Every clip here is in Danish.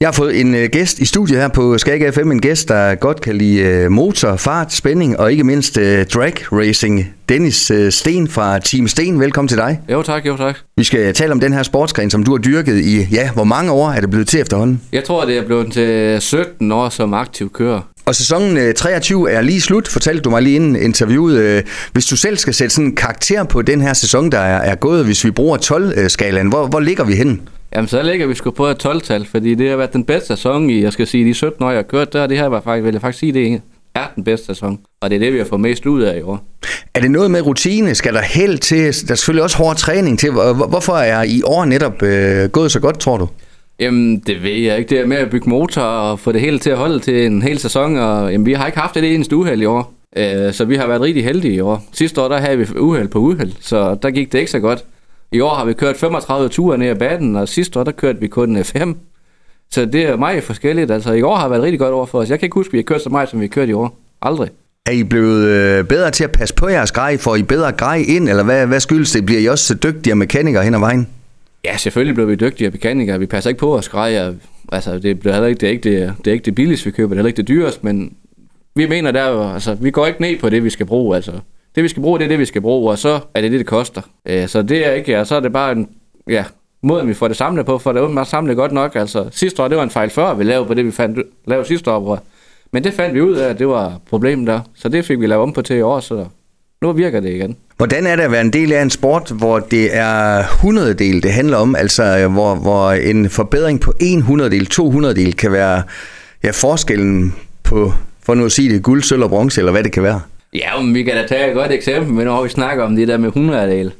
Jeg har fået en uh, gæst i studiet her på Skag FM, en gæst, der godt kan lide uh, motor, fart, spænding og ikke mindst uh, drag racing. Dennis uh, Sten fra Team Sten, velkommen til dig. Jo tak, jo tak. Vi skal tale om den her sportsgren, som du har dyrket i, ja, hvor mange år er det blevet til efterhånden? Jeg tror, det er blevet til 17 år som aktiv kører. Og sæsonen 23 er lige slut, fortalte du mig lige inden interviewet. Hvis du selv skal sætte sådan en karakter på den her sæson, der er, er gået, hvis vi bruger 12-skalaen, hvor, hvor ligger vi hen? Jamen, så ligger vi sgu på et 12-tal, fordi det har været den bedste sæson i, jeg skal sige, de 17 år, jeg har kørt der, det har jeg faktisk, vil jeg faktisk sige, det er den bedste sæson. Og det er det, vi har fået mest ud af i år. Er det noget med rutine? Skal der held til? Der er selvfølgelig også hård træning til. Hvorfor er i år netop øh, gået så godt, tror du? Jamen, det ved jeg ikke. Det er med at bygge motor og få det hele til at holde til en hel sæson. Og, jamen, vi har ikke haft det eneste uheld i år. Øh, så vi har været rigtig heldige i år. Sidste år, der havde vi uheld på uheld, så der gik det ikke så godt. I år har vi kørt 35 ture ned ad banen, og sidste år der kørte vi kun øh, 5. Så det er meget forskelligt. Altså i år har været rigtig godt over for os. Jeg kan ikke huske, at vi har kørt så meget, som vi har kørt i år. Aldrig. Er I blevet øh, bedre til at passe på jeres grej? Får I bedre grej ind, eller hvad, hvad skyldes det? Bliver I også så dygtigere mekanikere hen ad vejen? Ja, selvfølgelig bliver vi dygtigere mekanikere. Vi passer ikke på at grej. Altså, det, bliver ikke, det, er ikke det, det er ikke det billigste, vi køber. Det er ikke det dyreste, men vi mener der, altså, vi går ikke ned på det, vi skal bruge. Altså, det vi skal bruge, det er det, vi skal bruge, og så er det det, det koster. Øh, så det er ikke, ja, så er det bare en, ja, måden vi får det samlet på, for det er samlet godt nok. Altså, sidste år, det var en fejl før, vi lavede på det, vi fandt, lavede sidste år. Men det fandt vi ud af, at det var problemet der. Så det fik vi lavet om på til i år, så nu virker det igen. Hvordan er det at være en del af en sport, hvor det er 100 del, det handler om? Altså, hvor, hvor en forbedring på 100 del, 200 del kan være ja, forskellen på, for nu at sige det, guld, sølv og bronze, eller hvad det kan være? Ja, men vi kan da tage et godt eksempel, men når vi snakker om det der med 100 del.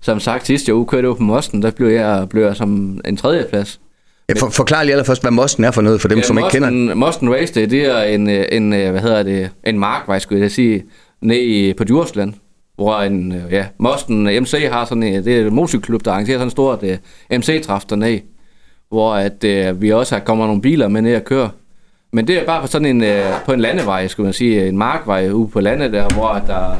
Som sagt, sidste uge kørte jeg på Mosten, der blev jeg, blev jeg som en tredjeplads. Ja, for, forklar lige allerførst, hvad Mosten er for noget, for dem, ja, som Mosten, ikke kender. Mosten Race, det, det er en, en, hvad hedder det, en markvej, skulle jeg sige, ned på Djursland, hvor en, øh, ja, Mosten MC har sådan en, det er en motorcykelklub, der arrangerer sådan en stort uh, øh, MC-træf dernede, hvor at, uh, vi også har kommer nogle biler med ned og køre. Men det er bare på sådan en, uh, på en landevej, skulle man sige, en markvej ude på landet der, hvor der,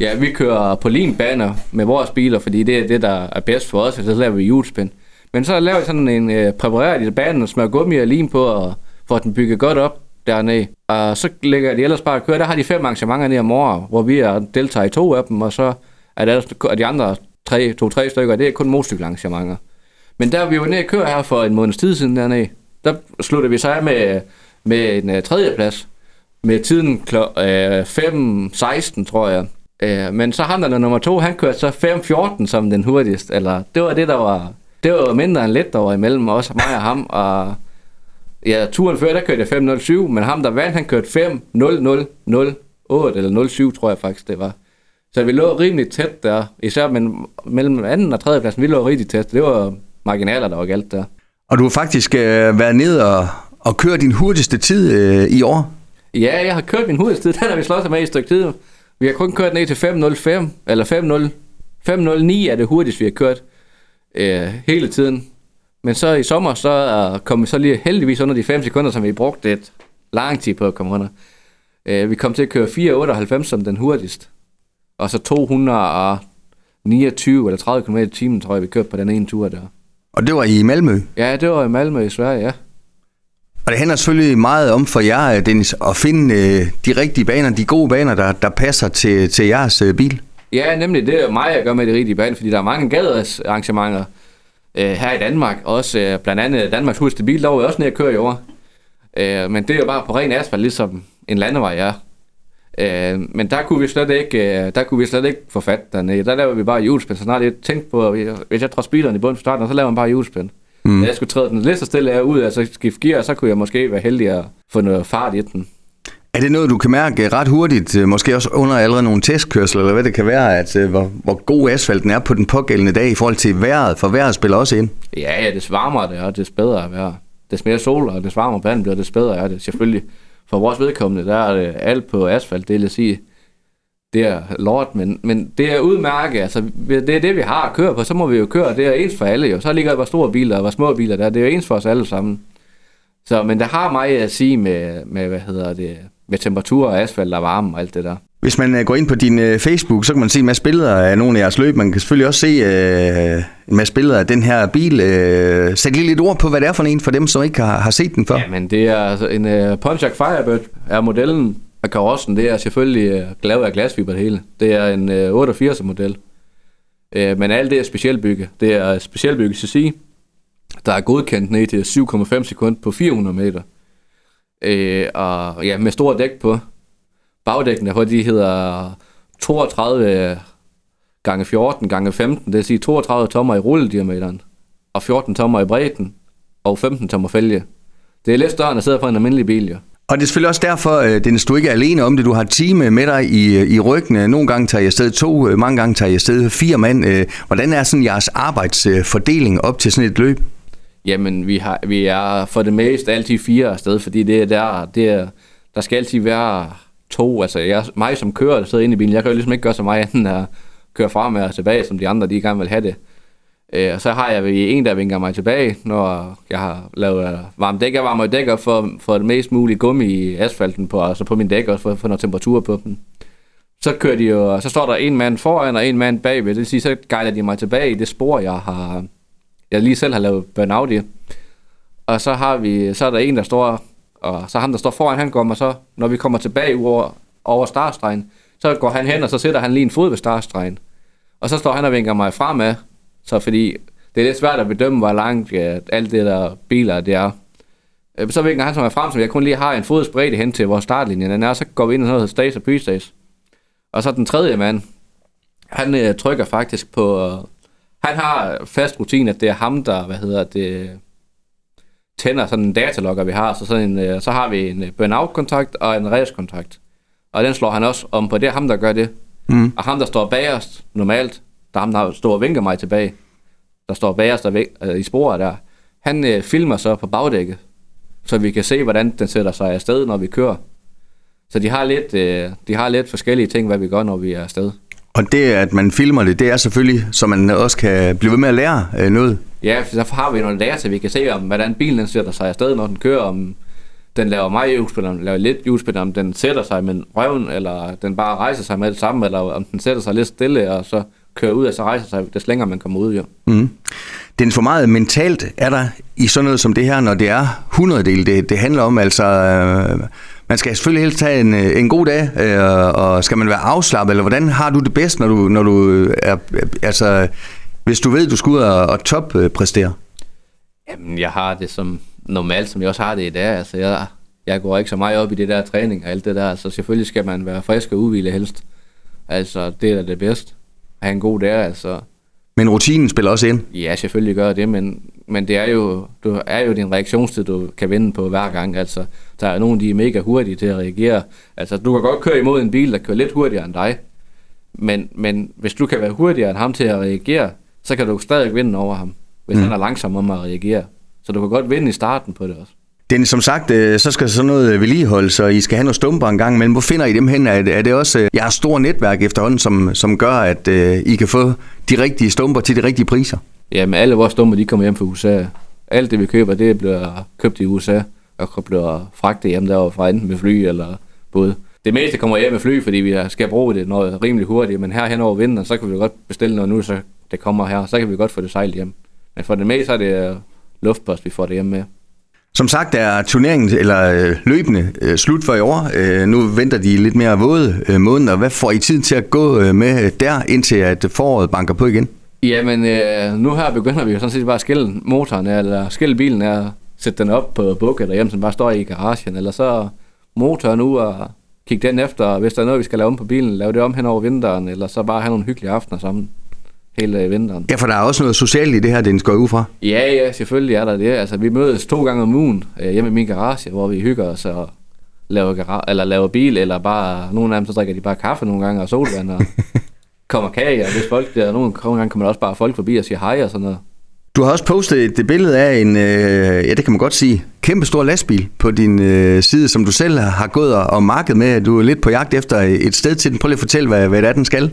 ja, vi kører på linbaner med vores biler, fordi det er det, der er bedst for os, og så laver vi hjulspænd. Men så laver vi sådan en, uh, præparerer de banen og smører gummi og lim på, og får den bygget godt op dernede. Og så lægger de ellers bare at køre. Der har de fem arrangementer nede om året, hvor vi er deltager i to af dem, og så er der de andre tre, to-tre stykker, det er kun motorcykelarrangementer. Men der vi jo nede og køre her for en måneds tid siden dernede, der sluttede vi sig af med, med en øh, uh, tredje plads. Med tiden kl. Uh, 5.16, tror jeg. Uh, men så ham der nummer to, han kørte så 5.14 som den hurtigste. Eller det var det, der var... Det var mindre end lidt, der var imellem også mig og ham. Og Ja, turen før, der kørte jeg 5.07, men ham, der vandt, han kørte 5.00.08, eller 07, tror jeg faktisk, det var. Så vi lå rimelig tæt der, især men, mellem anden og tredje pladsen, vi lå rigtig tæt. Det var marginaler, der var galt der. Og du har faktisk øh, været ned og, og kørt din hurtigste tid øh, i år? Ja, jeg har kørt min hurtigste tid, den har vi slået med i et stykke tid. Vi har kun kørt ned til 5.05, eller 5.09 er det hurtigste, vi har kørt øh, hele tiden. Men så i sommer, så uh, kom vi så lige heldigvis under de 5 sekunder, som vi brugte et lang tid på at komme under. Uh, vi kom til at køre 4,98 som den hurtigste. Og så 229 eller 30 km i timen, tror jeg, vi kørte på den ene tur der. Og det var i Malmø? Ja, det var i Malmø i Sverige, ja. Og det handler selvfølgelig meget om for jer, Dennis, at finde uh, de rigtige baner, de gode baner, der, der passer til, til jeres uh, bil. Ja, nemlig det er mig, jeg gør med de rigtige baner, fordi der er mange gadearrangementer, øh, her i Danmark. Også øh, blandt andet Danmarks hurtigste bil, der var også nede at køre i år. Øh, men det er jo bare på ren asfalt, ligesom en landevej er. Øh, men der kunne vi slet ikke, øh, der kunne vi slet ikke få fat dernede. Der laver vi bare hjulspænd. Så snart jeg tænkte på, hvis jeg tror speederen i bunden for starten, så laver man bare hjulspænd. Mm. Jeg skulle træde den lidt så stille af ud, altså skifte gear, så kunne jeg måske være heldig at få noget fart i den. Er det noget, du kan mærke ret hurtigt, øh, måske også under allerede nogle testkørsler, eller hvad det kan være, at øh, hvor, hvor god asfalten er på den pågældende dag i forhold til vejret, for vejret spiller også ind? Ja, ja, des varmere det er, des bedre er vejret. Des mere sol og des varmere vand bliver, des bedre er det. Selvfølgelig, for vores vedkommende, der er det alt på asfalt, det vil jeg sige, det er lort, men, men det er udmærket, altså det er det, vi har at køre på, så må vi jo køre, det er ens for alle jo. Så ligger der, hvor store biler og hvor små biler der, det er jo ens for os alle sammen. Så, men der har mig at sige med, med hvad hedder det, med temperatur og asfalt og varme og alt det der. Hvis man øh, går ind på din øh, Facebook, så kan man se en masse billeder af nogle af jeres løb. Man kan selvfølgelig også se øh, en masse billeder af den her bil. Øh, sæt lige lidt ord på, hvad det er for en for dem, som ikke har, har set den før. Ja, men det er altså en uh, Pontiac Firebird er modellen af karossen. Det er selvfølgelig uh, lavet af glasfiber det hele. Det er en uh, 88 model. Uh, men alt det er specialbygge. Det er specialbygge CC, der er godkendt ned til 7,5 sekunder på 400 meter øh, og ja, med stor dæk på. Bagdækkene, på, de hedder 32 gange 14 gange 15, det vil sige 32 tommer i rullediameteren, og 14 tommer i bredden, og 15 tommer fælge. Det er lidt større, end at sidde på en almindelig bil, jo. Og det er selvfølgelig også derfor, øh, Dennis, du ikke er alene om det. Du har et team øh, med dig i, øh, i ryggen. Øh, nogle gange tager jeg afsted to, mange gange tager jeg afsted fire mand. Hvordan er sådan jeres arbejdsfordeling op til sådan et løb? Jamen, vi, har, vi er for det meste altid fire afsted, fordi det er der, det er, der skal altid være to. Altså, jeg, mig som kører, der sidder inde i bilen, jeg kan jo ligesom ikke gøre så meget andet at køre frem og tilbage, som de andre, de gerne vil have det. Øh, og så har jeg en, der vinker mig tilbage, når jeg har lavet øh, varme dækker, Jeg dækker for, for det mest mulige gummi i asfalten på, altså på min dæk, også for, for noget temperatur på dem. Så kører de jo, så står der en mand foran og en mand bagved. Det vil sige, så gejler de mig tilbage i det spor, jeg har, jeg lige selv har lavet burnout i. Og så har vi, så er der en, der står, og så ham, der står foran, han går, og så, når vi kommer tilbage over, over startstregen, så går han hen, og så sætter han lige en fod ved startstregen. Og så står han og vinker mig fremad, så fordi det er lidt svært at bedømme, hvor langt ja, alt det der biler det er. Øh, så vinker han så mig frem, som jeg kun lige har en fods bredde hen til, hvor startlinjen den er, så går vi ind og noget Stays og pystays. Og så den tredje mand, han øh, trykker faktisk på, øh, han har fast rutine, at det er ham, der, hvad hedder det, tænder sådan en datalogger, vi har. Så, sådan en, øh, så har vi en øh, burnout-kontakt og en race-kontakt. Og den slår han også om på. Det er ham, der gør det. Mm. Og ham, der står bagerst normalt, der er ham, der står og vinker mig tilbage, der står bagerst der øh, i sporet der, han øh, filmer så på bagdækket, så vi kan se, hvordan den sætter sig afsted, når vi kører. Så de har lidt, øh, de har lidt forskellige ting, hvad vi gør, når vi er afsted. Og det, at man filmer det, det er selvfølgelig, så man også kan blive ved med at lære øh, noget. Ja, så har vi lære, så vi kan se, om hvordan bilen sætter sig afsted, når den kører, om den laver meget hjulspil, om den laver lidt hjulspil, om den sætter sig med røven, eller den bare rejser sig med det samme, eller om den sætter sig lidt stille, og så kører ud, og så rejser sig, des længere man kommer ud, jo. Mm. Den for meget mentalt er der i sådan noget som det her, når det er 100 del, det, det handler om, altså... Øh, man skal selvfølgelig helst have en, en god dag, øh, og skal man være afslappet, eller hvordan har du det bedst, når du, når du er, altså, hvis du ved, du skal ud og, og toppræstere? Jamen, jeg har det som normalt, som jeg også har det i dag. Altså, jeg, jeg går ikke så meget op i det der træning og alt det der. Så altså, selvfølgelig skal man være frisk og udvile helst. Altså, det er da det bedste. Have en god dag, altså. Men rutinen spiller også ind? Ja, selvfølgelig gør det, men, men det er jo, du er jo din reaktionstid, du kan vinde på hver gang. Altså, der er nogen, de er mega hurtige til at reagere. Altså, du kan godt køre imod en bil, der kører lidt hurtigere end dig. Men, men hvis du kan være hurtigere end ham til at reagere, så kan du stadig vinde over ham, hvis mm. han er langsom om at reagere. Så du kan godt vinde i starten på det også. Den, som sagt, øh, så skal sådan noget vedligeholde, så I skal have nogle stumper en gang, men hvor finder I dem hen? Er det, er det også, øh, har store netværk efterhånden, som, som gør, at I kan få de rigtige stumper til de rigtige priser? Jamen, alle vores dumme, de kommer hjem fra USA. Alt det, vi køber, det bliver købt i USA, og bliver fragtet hjem derovre fra enten med fly eller båd. Det meste kommer hjem med fly, fordi vi skal bruge det noget rimelig hurtigt, men her hen over vinteren, så kan vi godt bestille noget nu, så det kommer her, så kan vi godt få det sejlet hjem. Men for det meste så er det øh, luftpost, vi får det hjem med. Som sagt er turneringen eller øh, løbende øh, slut for i år. Nu venter de lidt mere våde måneder. Hvad får I tid til at gå med der, indtil at foråret banker på igen? Jamen, øh, nu her begynder vi jo sådan set bare at skille motoren, eller skille bilen af, sætte den op på buk, eller hjemme, som bare står i garagen, eller så motoren ud og kigge den efter, hvis der er noget, vi skal lave om på bilen, lave det om hen over vinteren, eller så bare have nogle hyggelige aftener sammen hele vinteren. Ja, for der er også noget socialt i det her, den går ud fra. Ja, ja, selvfølgelig er der det. Altså, vi mødes to gange om ugen øh, hjemme i min garage, hvor vi hygger os og laver, eller laver bil, eller bare, nogle af dem så drikker de bare kaffe nogle gange og solvand og kommer kage, og hvis folk der, nogle, gange kommer der også bare folk forbi og siger hej og sådan noget. Du har også postet et billede af en, øh, ja det kan man godt sige, kæmpe stor lastbil på din øh, side, som du selv har gået og, og markedet med. Du er lidt på jagt efter et sted til den. Prøv lige at fortælle, hvad, hvad det er, den skal.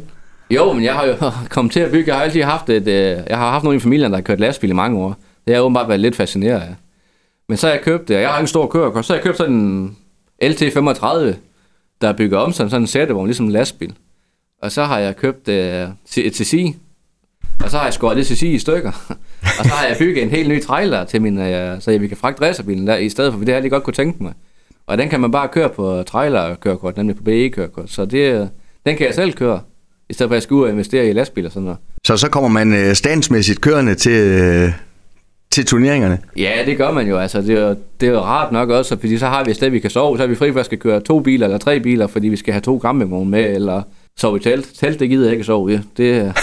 Jo, men jeg har jo kommet til at bygge. Jeg har altid haft et, øh, jeg har haft nogle i familien, der har kørt lastbil i mange år. Det har jeg åbenbart været lidt fascineret af. Men så har jeg købt, jeg har en stor kørekort, så har jeg købt sådan en LT35 der er bygget om sådan, sådan en sættevogn, ligesom en lastbil. Og så har jeg købt øh, et CC, og så har jeg skåret det CC i stykker. og så har jeg bygget en helt ny trailer til min, øh, så vi kan fragte racerbilen der i stedet for, for det har jeg lige godt kunne tænke mig. Og den kan man bare køre på trailer-kørekort, nemlig på BE-kørekort. Så det, den kan jeg selv køre, i stedet for at jeg skal ud og investere i lastbil og sådan noget. Så så kommer man øh, standsmæssigt kørende til, øh, til turneringerne? Ja, det gør man jo. Altså, det, er, det er jo rart nok også, fordi så har vi et sted, vi kan sove. Så er vi fri for at skal køre to biler eller tre biler, fordi vi skal have to campingvogne med, eller sove i telt. Telt, det gider jeg ikke sove i. Det,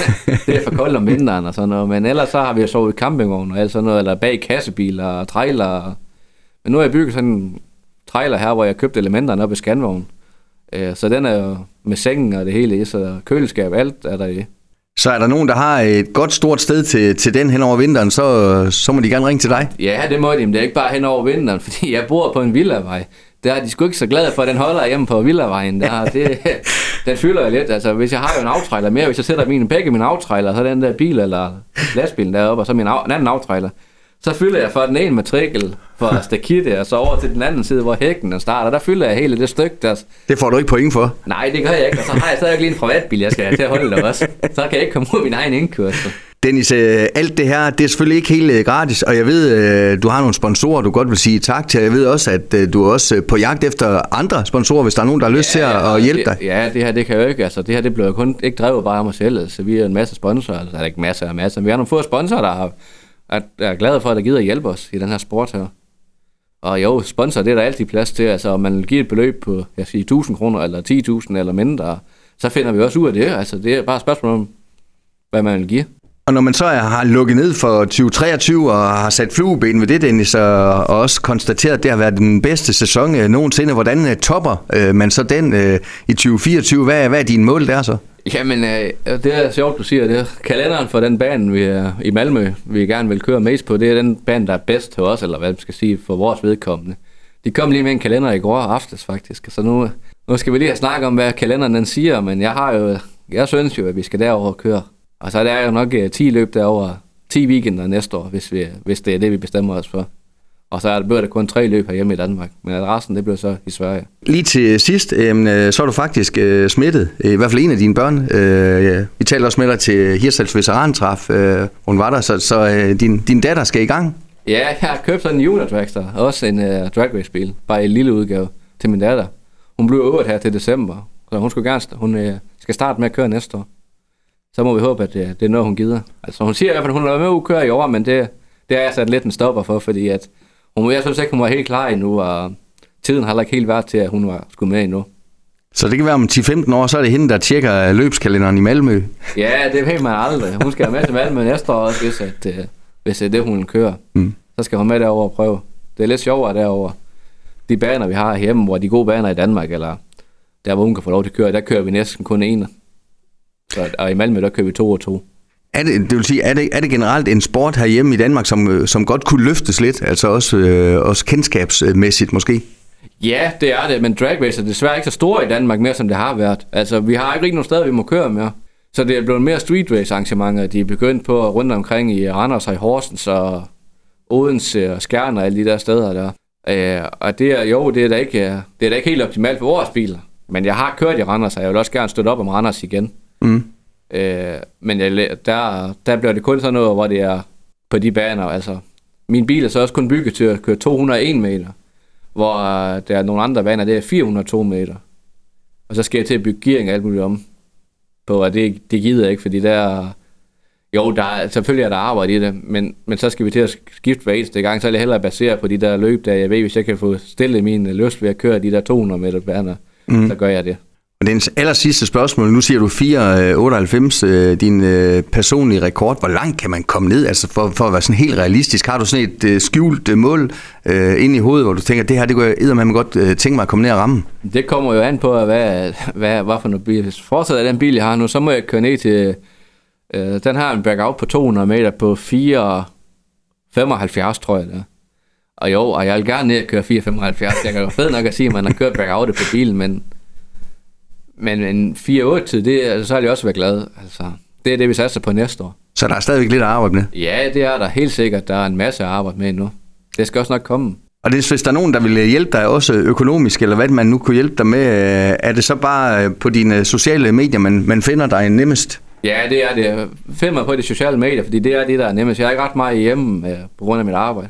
det er for koldt om vinteren og sådan noget. Men ellers så har vi sovet i campingvogn og alt sådan noget, eller bag kassebiler og trailer. Men nu har jeg bygget sådan en trailer her, hvor jeg købte elementerne op i Scanvogn. Øh, så den er jo med sengen og det hele så køleskab, alt er der i. Så er der nogen, der har et godt stort sted til, til den hen over vinteren, så, så må de gerne ringe til dig? Ja, det må de, men det er ikke bare hen over vinteren, fordi jeg bor på en villavej. Der er de sgu ikke så glade for, at den holder hjemme på villavejen. Der, det, den fylder jeg lidt. Altså, hvis jeg har jo en aftræler mere, hvis jeg sætter mine, begge mine aftræler, så den der bil eller lastbilen deroppe, og så min af, en anden aftræler, så fylder jeg for den ene matrikel for stakitte, og så over til den anden side, hvor hækken den starter. Der fylder jeg hele det stykke. Der... Det får du ikke point for? Nej, det gør jeg ikke. Og så har jeg stadig lige en privatbil, jeg skal have til at holde det også. Så kan jeg ikke komme ud af min egen indkørsel. Dennis, øh, alt det her, det er selvfølgelig ikke helt øh, gratis, og jeg ved, øh, du har nogle sponsorer, du godt vil sige tak til. Jeg ved også, at du er også på jagt efter andre sponsorer, hvis der er nogen, der har lyst ja, til at, at hjælpe det, dig. Ja, det her, det kan jo ikke. Altså, det her, det bliver kun ikke drevet bare af mig selv. Altså, vi er en masse sponsorer, altså, er ikke masser af masser, vi har nogle få sponsorer, der har jeg er glad for, at der gider at hjælpe os i den her sport her. Og jo, sponsor, det er der altid plads til. Altså, om man giver et beløb på, jeg siger, 1000 kroner, eller 10.000 eller mindre, så finder vi også ud af det. Altså, det er bare et spørgsmål om, hvad man vil give. Og når man så har lukket ned for 2023 og har sat flueben ved det, Dennis, og også konstateret, at det har været den bedste sæson øh, nogensinde, hvordan øh, topper øh, man så den øh, i 2024? Hvad, hvad er dine mål der så? Jamen, det er sjovt, du siger det. Kalenderen for den bane, vi er i Malmø, vi gerne vil køre mest på, det er den bane, der er bedst til os, eller hvad man skal sige, for vores vedkommende. De kom lige med en kalender i går aftes, faktisk. Så nu, nu skal vi lige have snakket om, hvad kalenderen den siger, men jeg har jo, jeg synes jo, at vi skal derover og køre. Og så er der jo nok 10 øh, løb derover 10 weekender næste år, hvis, vi, hvis det er det, vi bestemmer os for. Og så er der, bliver der kun tre løb herhjemme i Danmark, men resten det bliver så i Sverige. Lige til sidst, øh, så er du faktisk øh, smittet, i hvert fald en af dine børn. Øh, vi talte også med dig til Hirsals veterantræf, øh, hun var der, så, så øh, din, din datter skal i gang. Ja, jeg har købt sådan en Junior Dragster, også en uh, drag race bil, bare en lille udgave til min datter. Hun bliver øvet her til december, så hun, skulle gerne, hun uh, skal starte med at køre næste år så må vi håbe, at det, det er noget, hun gider. Altså hun siger i hvert fald, at hun er med at køre i år, men det, det er jeg sat lidt en stopper for, fordi at hun, jeg synes ikke, hun var helt klar endnu, og tiden har heller ikke helt været til, at hun var skulle med endnu. Så det kan være om 10-15 år, så er det hende, der tjekker løbskalenderen i Malmø? Ja, det ved man aldrig. Hun skal med til Malmø næste år også, hvis, at, øh, hvis det er det, hun kører. Mm. Så skal hun med derover og prøve. Det er lidt sjovere derover. De baner, vi har hjemme, hvor de gode baner i Danmark, eller der, hvor hun kan få lov til at køre, der kører vi næsten kun en. Så, og i Malmø, der kører vi to og to. Er det, det vil sige, er det, er det generelt en sport herhjemme i Danmark, som, som godt kunne løftes lidt, altså også, øh, også kendskabsmæssigt måske? Ja, det er det, men drag race er desværre ikke så stor i Danmark mere, som det har været. Altså, vi har ikke rigtig nogen steder, vi må køre mere. Så det er blevet mere street race arrangementer. De er begyndt på rundt omkring i Randers og i Horsens og Odense og Skjern og alle de der steder der. Øh, og det er, jo, det er, da ikke, det er da ikke helt optimalt for vores biler. Men jeg har kørt i Randers, og jeg vil også gerne støtte op om Randers igen. Mm. Øh, men jeg, der, der bliver det kun sådan noget, hvor det er på de baner. Altså, min bil er så også kun bygget til at køre 201 meter, hvor uh, der er nogle andre baner, det er 402 meter. Og så skal jeg til at bygge gearing og alt muligt om. På, og det, det gider jeg ikke, fordi der jo, der er, selvfølgelig er der arbejde i det, men, men så skal vi til at skifte hver eneste gang, så er det hellere baseret på de der løb, der jeg ved, hvis jeg kan få stillet min lyst ved at køre de der 200 meter baner, mm. så gør jeg det. Den aller sidste spørgsmål, nu siger du 4,98, øh, øh, din øh, personlige rekord. Hvor langt kan man komme ned, altså for, for at være sådan helt realistisk? Har du sådan et øh, skjult øh, mål øh, inde i hovedet, hvor du tænker, det her, det kunne jeg man godt øh, tænke mig at komme ned og ramme? Det kommer jo an på, hvad, hvad, hvad for noget bil. Hvis fortsat af den bil, jeg har nu, så må jeg køre ned til, øh, den har en back på 200 meter på 4,75, tror jeg det er. Og jo, og jeg vil gerne ned og køre 4,75. Jeg kan jo fedt nok at sige, at man har kørt back på bilen, men men en 4-8 tid, det, altså, så har jeg også været glad. Altså, det er det, vi satser på næste år. Så der er stadigvæk lidt at arbejde med? Ja, det er der helt sikkert. Der er en masse arbejde med nu. Det skal også nok komme. Og det, hvis der er nogen, der vil hjælpe dig også økonomisk, eller hvad man nu kunne hjælpe dig med, øh, er det så bare øh, på dine sociale medier, man, man finder dig nemmest? Ja, det er det. Find mig på de sociale medier, fordi det er det, der er nemmest. Jeg er ikke ret meget hjemme øh, på grund af mit arbejde.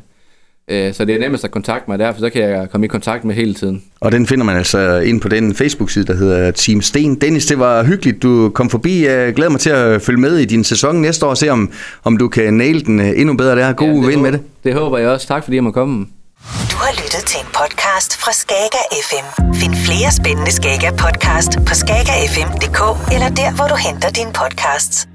Øh, så det er nemmest at kontakte mig der, for så kan jeg komme i kontakt med hele tiden. Og den finder man altså ind på den Facebook-side, der hedder Team Sten. Dennis, det var hyggeligt, du kom forbi. Jeg glæder mig til at følge med i din sæson næste år og se, om, om du kan nail den øh, endnu bedre der. God ja, vind med det. Det håber jeg også. Tak fordi jeg må komme. Du har lyttet til en podcast fra Skager FM. Find flere spændende Skager podcast på skagerfm.dk eller der, hvor du henter dine podcasts.